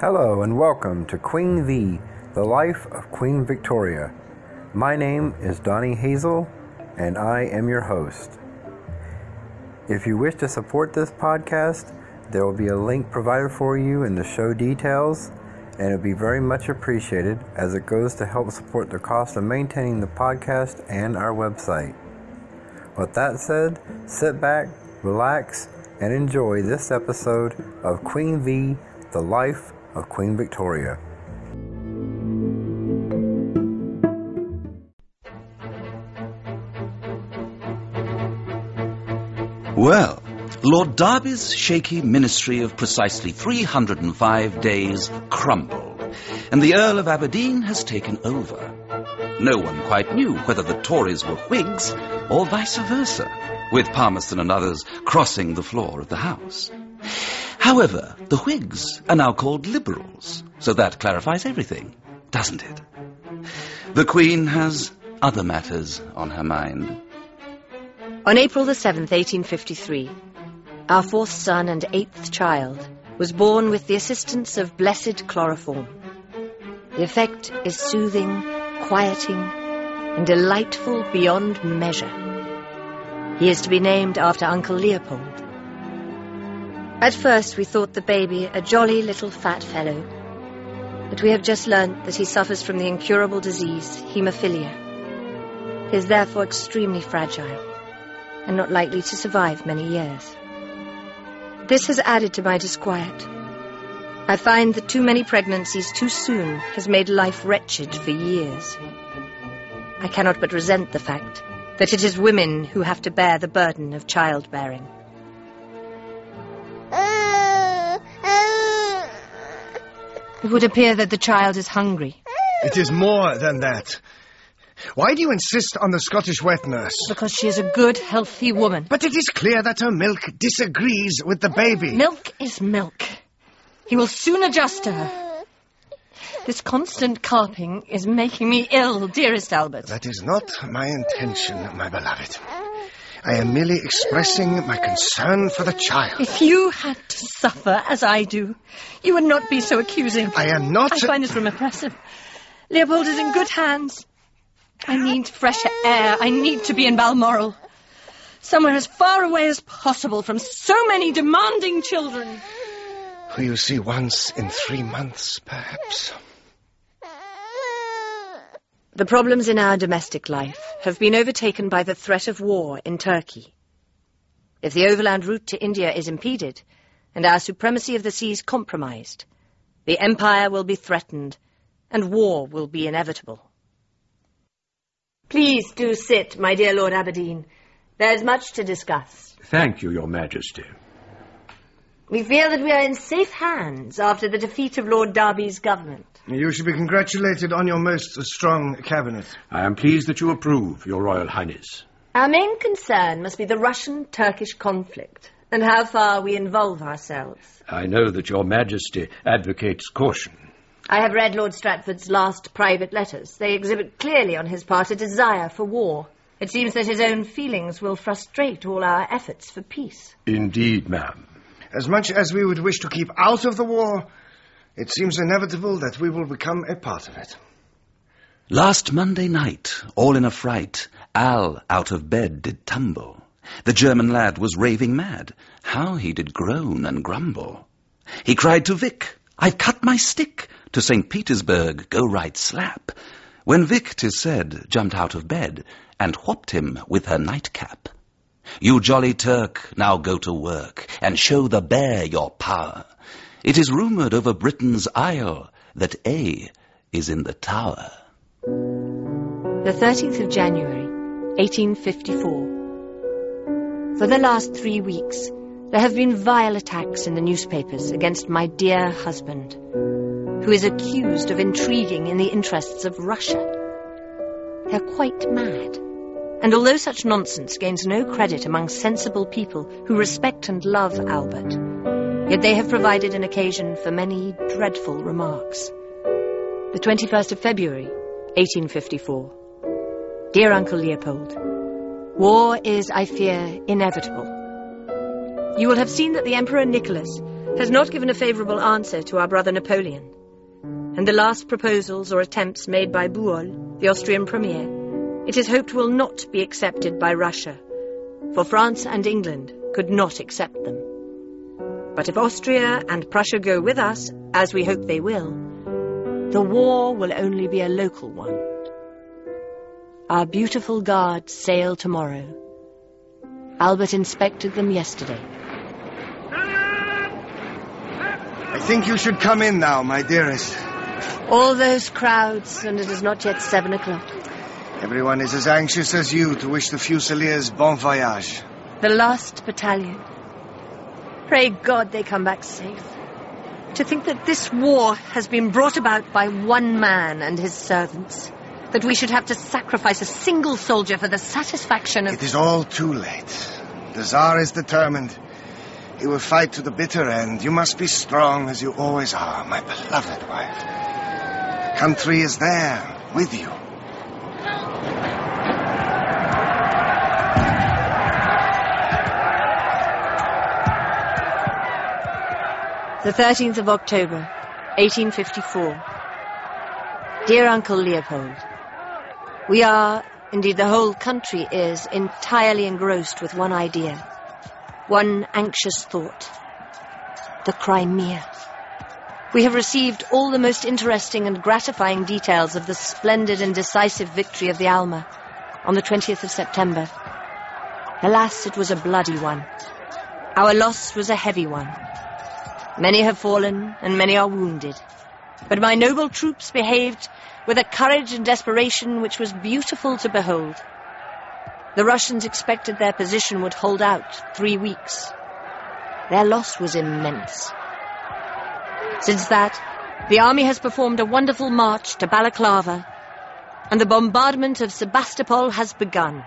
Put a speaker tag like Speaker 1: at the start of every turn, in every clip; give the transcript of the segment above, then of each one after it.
Speaker 1: Hello and welcome to Queen V, the life of Queen Victoria. My name is Donnie Hazel and I am your host. If you wish to support this podcast, there will be a link provided for you in the show details, and it would be very much appreciated as it goes to help support the cost of maintaining the podcast and our website. With that said, sit back, relax, and enjoy this episode of Queen V, the life of Queen Victoria.
Speaker 2: Well, Lord Derby's shaky ministry of precisely 305 days crumbled, and the Earl of Aberdeen has taken over. No one quite knew whether the Tories were Whigs or vice versa, with Palmerston and others crossing the floor of the House. However, the Whigs are now called Liberals, so that clarifies everything, doesn't it? The Queen has other matters on her mind.
Speaker 3: On April the 7th, 1853, our fourth son and eighth child was born with the assistance of blessed chloroform. The effect is soothing, quieting, and delightful beyond measure. He is to be named after Uncle Leopold. At first we thought the baby a jolly little fat fellow, but we have just learnt that he suffers from the incurable disease, haemophilia. He is therefore extremely fragile and not likely to survive many years. This has added to my disquiet. I find that too many pregnancies too soon has made life wretched for years. I cannot but resent the fact that it is women who have to bear the burden of childbearing. It would appear that the child is hungry.
Speaker 4: It is more than that. Why do you insist on the Scottish wet nurse?
Speaker 3: Because she is a good, healthy woman.
Speaker 4: But it is clear that her milk disagrees with the baby.
Speaker 3: Milk is milk. He will soon adjust to her. This constant carping is making me ill, dearest Albert.
Speaker 4: That is not my intention, my beloved. I am merely expressing my concern for the child.
Speaker 3: If you had to suffer as I do, you would not be so accusing.
Speaker 4: I am not.
Speaker 3: I find this room oppressive. Leopold is in good hands. I need fresh air. I need to be in Balmoral. Somewhere as far away as possible from so many demanding children.
Speaker 4: Will you see once in three months, perhaps?
Speaker 3: The problems in our domestic life have been overtaken by the threat of war in Turkey. If the overland route to India is impeded and our supremacy of the seas compromised, the empire will be threatened and war will be inevitable. Please do sit, my dear Lord Aberdeen. There's much to discuss.
Speaker 5: Thank you, Your Majesty.
Speaker 3: We feel that we are in safe hands after the defeat of Lord Derby's government.
Speaker 4: You should be congratulated on your most strong cabinet.
Speaker 5: I am pleased that you approve, Your Royal Highness.
Speaker 3: Our main concern must be the Russian-Turkish conflict and how far we involve ourselves.
Speaker 5: I know that Your Majesty advocates caution.
Speaker 3: I have read Lord Stratford's last private letters. They exhibit clearly on his part a desire for war. It seems that his own feelings will frustrate all our efforts for peace.
Speaker 5: Indeed, ma'am.
Speaker 4: As much as we would wish to keep out of the war, it seems inevitable that we will become a part of it.
Speaker 2: Last Monday night, all in a fright, Al out of bed did tumble. The German lad was raving mad. How he did groan and grumble. He cried to Vic, I've cut my stick. To St. Petersburg go right slap. When Vic, 'tis said, jumped out of bed and whopped him with her nightcap. You jolly Turk, now go to work and show the bear your power. It is rumoured over Britain's isle that A is in the tower. The 13th of January, 1854. For the last three weeks, there have been vile attacks in the newspapers against my dear husband, who is accused of intriguing in the interests of Russia. They're quite mad. And although such nonsense gains no credit among sensible people who respect and love Albert, yet they have provided an occasion for many dreadful remarks. The 21st of February, 1854. Dear Uncle Leopold, War is, I fear, inevitable. You will have seen that the Emperor Nicholas
Speaker 3: has not given a favourable answer to our brother Napoleon, and the last proposals or attempts made by Buol, the Austrian premier, it is hoped will not be accepted by Russia, for France and England could not accept them. But if Austria and Prussia go with us, as we hope they will, the war will only be a local one. Our beautiful guards sail tomorrow. Albert inspected them yesterday.
Speaker 4: I think you should come in now, my dearest.
Speaker 3: All those crowds, and it is not yet seven o'clock.
Speaker 4: Everyone is as anxious as you to wish the Fusiliers bon voyage.
Speaker 3: The last battalion. Pray God they come back safe. To think that this war has been brought about by one man and his servants. That we should have to sacrifice a single soldier for the satisfaction of...
Speaker 4: It is all too late. The Tsar is determined. He will fight to the bitter end. You must be strong as you always are, my beloved wife. Country is there, with you.
Speaker 3: The 13th of October, 1854. Dear Uncle Leopold, we are, indeed the whole country is, entirely engrossed with one idea, one anxious thought. The Crimea. We have received all the most interesting and gratifying details of the splendid and decisive victory of the Alma on the 20th of September. Alas, it was a bloody one. Our loss was a heavy one. Many have fallen and many are wounded. But my noble troops behaved with a courage and desperation which was beautiful to behold. The Russians expected their position would hold out three weeks. Their loss was immense. Since that, the army has performed a wonderful march to Balaclava, and the bombardment of Sebastopol has begun.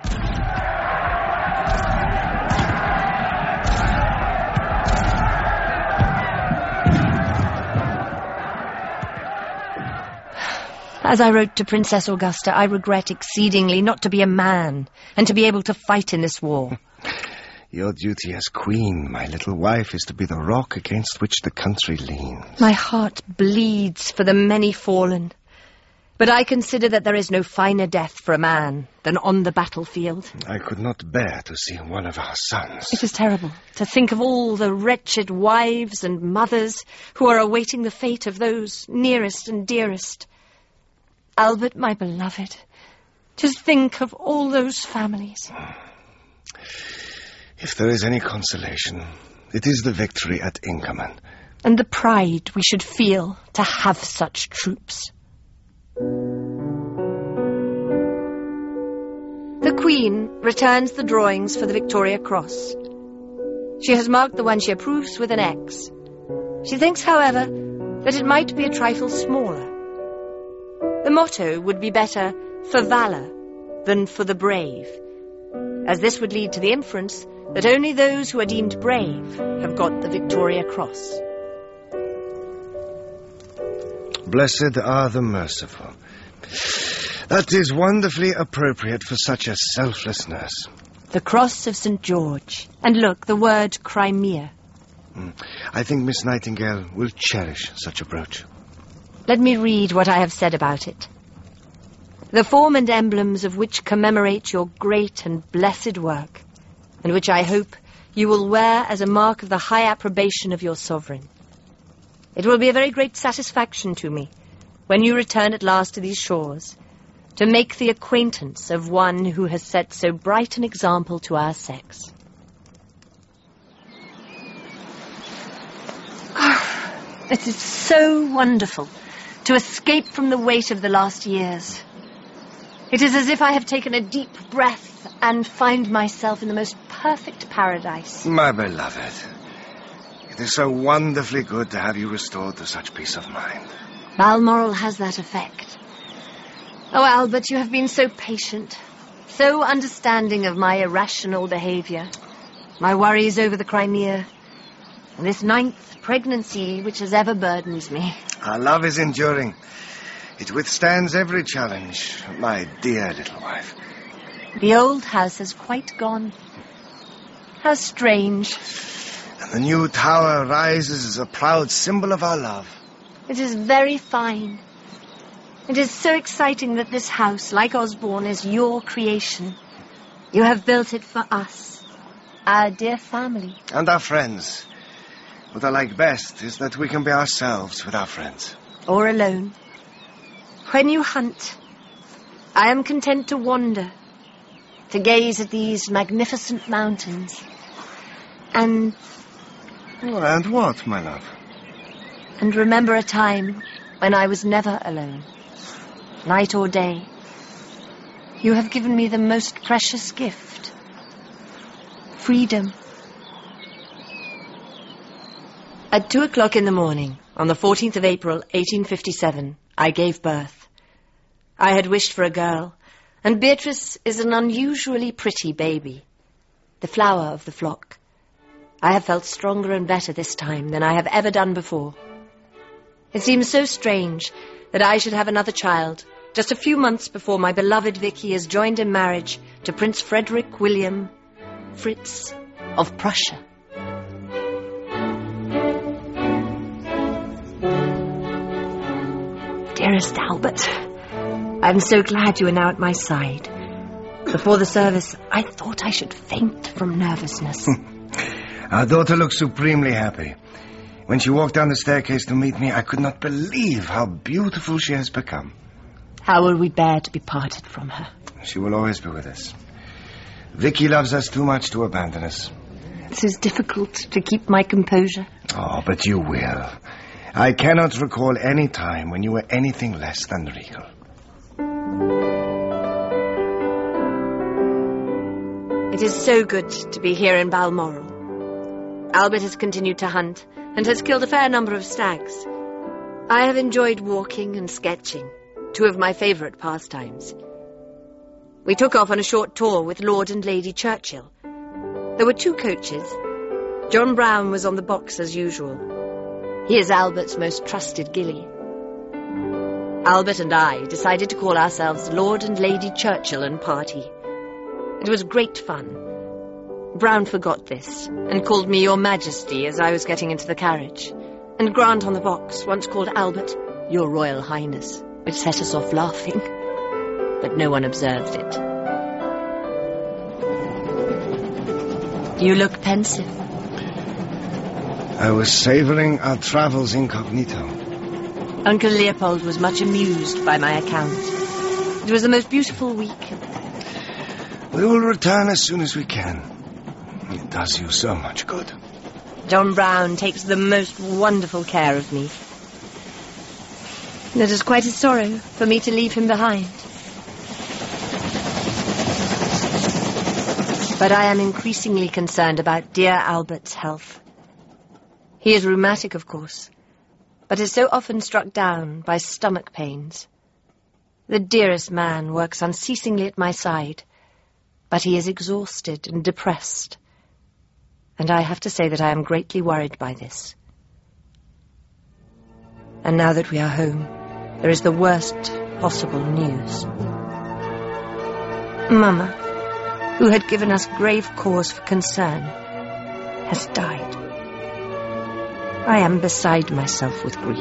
Speaker 3: As I wrote to Princess Augusta, I regret exceedingly not to be a man and to be able to fight in this war.
Speaker 4: Your duty as queen, my little wife, is to be the rock against which the country leans.
Speaker 3: My heart bleeds for the many fallen. But I consider that there is no finer death for a man than on the battlefield.
Speaker 4: I could not bear to see one of our sons.
Speaker 3: It is terrible to think of all the wretched wives and mothers who are awaiting the fate of those nearest and dearest. Albert, my beloved, just think of all those families.
Speaker 4: If there is any consolation, it is the victory at Inkerman.
Speaker 3: And the pride we should feel to have such troops. The Queen returns the drawings for the Victoria Cross. She has marked the one she approves with an X. She thinks, however, that it might be a trifle smaller. The motto would be better for valour than for the brave, as this would lead to the inference that only those who are deemed brave have got the Victoria Cross.
Speaker 4: Blessed are the merciful. That is wonderfully appropriate for such a selfless nurse.
Speaker 3: The Cross of St. George. And look, the word Crimea. Hmm.
Speaker 4: I think Miss Nightingale will cherish such a brooch.
Speaker 3: Let me read what I have said about it. The form and emblems of which commemorate your great and blessed work, and which I hope you will wear as a mark of the high approbation of your sovereign. It will be a very great satisfaction to me, when you return at last to these shores, to make the acquaintance of one who has set so bright an example to our sex. Ah, it is so wonderful to escape from the weight of the last years. It is as if I have taken a deep breath and find myself in the most perfect paradise.
Speaker 4: My beloved, it is so wonderfully good to have you restored to such peace of mind.
Speaker 3: Balmoral has that effect. Oh, Albert, you have been so patient, so understanding of my irrational behavior, my worries over the Crimea, this ninth pregnancy which has ever burdened me.
Speaker 4: Our love is enduring. It withstands every challenge, my dear little wife.
Speaker 3: The old house has quite gone. How strange.
Speaker 4: And the new tower rises as a proud symbol of our love.
Speaker 3: It is very fine. It is so exciting that this house, like Osborne, is your creation. You have built it for us, our dear family.
Speaker 4: And our friends. What I like best is that we can be ourselves with our friends.
Speaker 3: or alone. When you hunt, I am content to wander, to gaze at these magnificent mountains, and
Speaker 4: Oh, and what, my love?
Speaker 3: and remember a time when I was never alone, night or day. You have given me the most precious gift, freedom. At two o'clock in the morning, on the 14th of April, 1857, I gave birth. I had wished for a girl, and Beatrice is an unusually pretty baby, the flower of the flock. I have felt stronger and better this time than I have ever done before. It seems so strange that I should have another child just a few months before my beloved Vicky is joined in marriage to Prince Frederick William Fritz of Prussia. Dearest Albert, I'm so glad you are now at my side. Before the service, I thought I should faint from nervousness.
Speaker 4: Our daughter looks supremely happy. When she walked down the staircase to meet me, I could not believe how beautiful she has become.
Speaker 3: How will we bear to be parted from her?
Speaker 4: She will always be with us. Vicky loves us too much to abandon us.
Speaker 3: It is difficult to keep my composure.
Speaker 4: Oh, but you will. I cannot recall any time when you were anything less than regal.
Speaker 3: It is so good to be here in Balmoral. Albert has continued to hunt and has killed a fair number of stags. I have enjoyed walking and sketching, two of my favourite pastimes. We took off on a short tour with Lord and Lady Churchill. There were two coaches. John Brown was on the box as usual. He is Albert's most trusted gilly. Albert and I decided to call ourselves Lord and Lady Churchill and Party. It was great fun. Brown forgot this and called me Your Majesty as I was getting into the carriage. And Grant on the box once called Albert Your Royal Highness, which set us off laughing. But no one observed it. You look pensive.
Speaker 4: I was savoring our travels incognito.
Speaker 3: Uncle Leopold was much amused by my account. It was the most beautiful week.
Speaker 4: We will return as soon as we can. It does you so much good.
Speaker 3: John Brown takes the most wonderful care of me. And it is quite a sorrow for me to leave him behind. But I am increasingly concerned about dear Albert's health. He is rheumatic, of course, but is so often struck down by stomach pains. The dearest man works unceasingly at my side, but he is exhausted and depressed and I have to say that I am greatly worried by this. And now that we are home, there is the worst possible news. Mama, who had given us grave cause for concern, has died. I am beside myself with grief.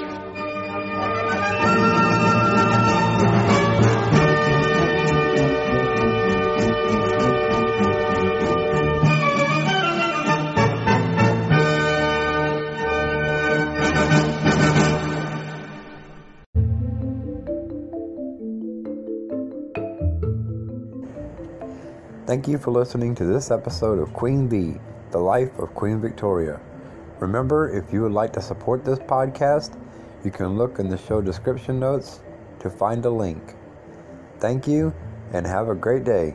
Speaker 1: Thank you for listening to this episode of Queen V, The Life of Queen Victoria. Remember, if you would like to support this podcast, you can look in the show description notes to find a link. Thank you and have a great day.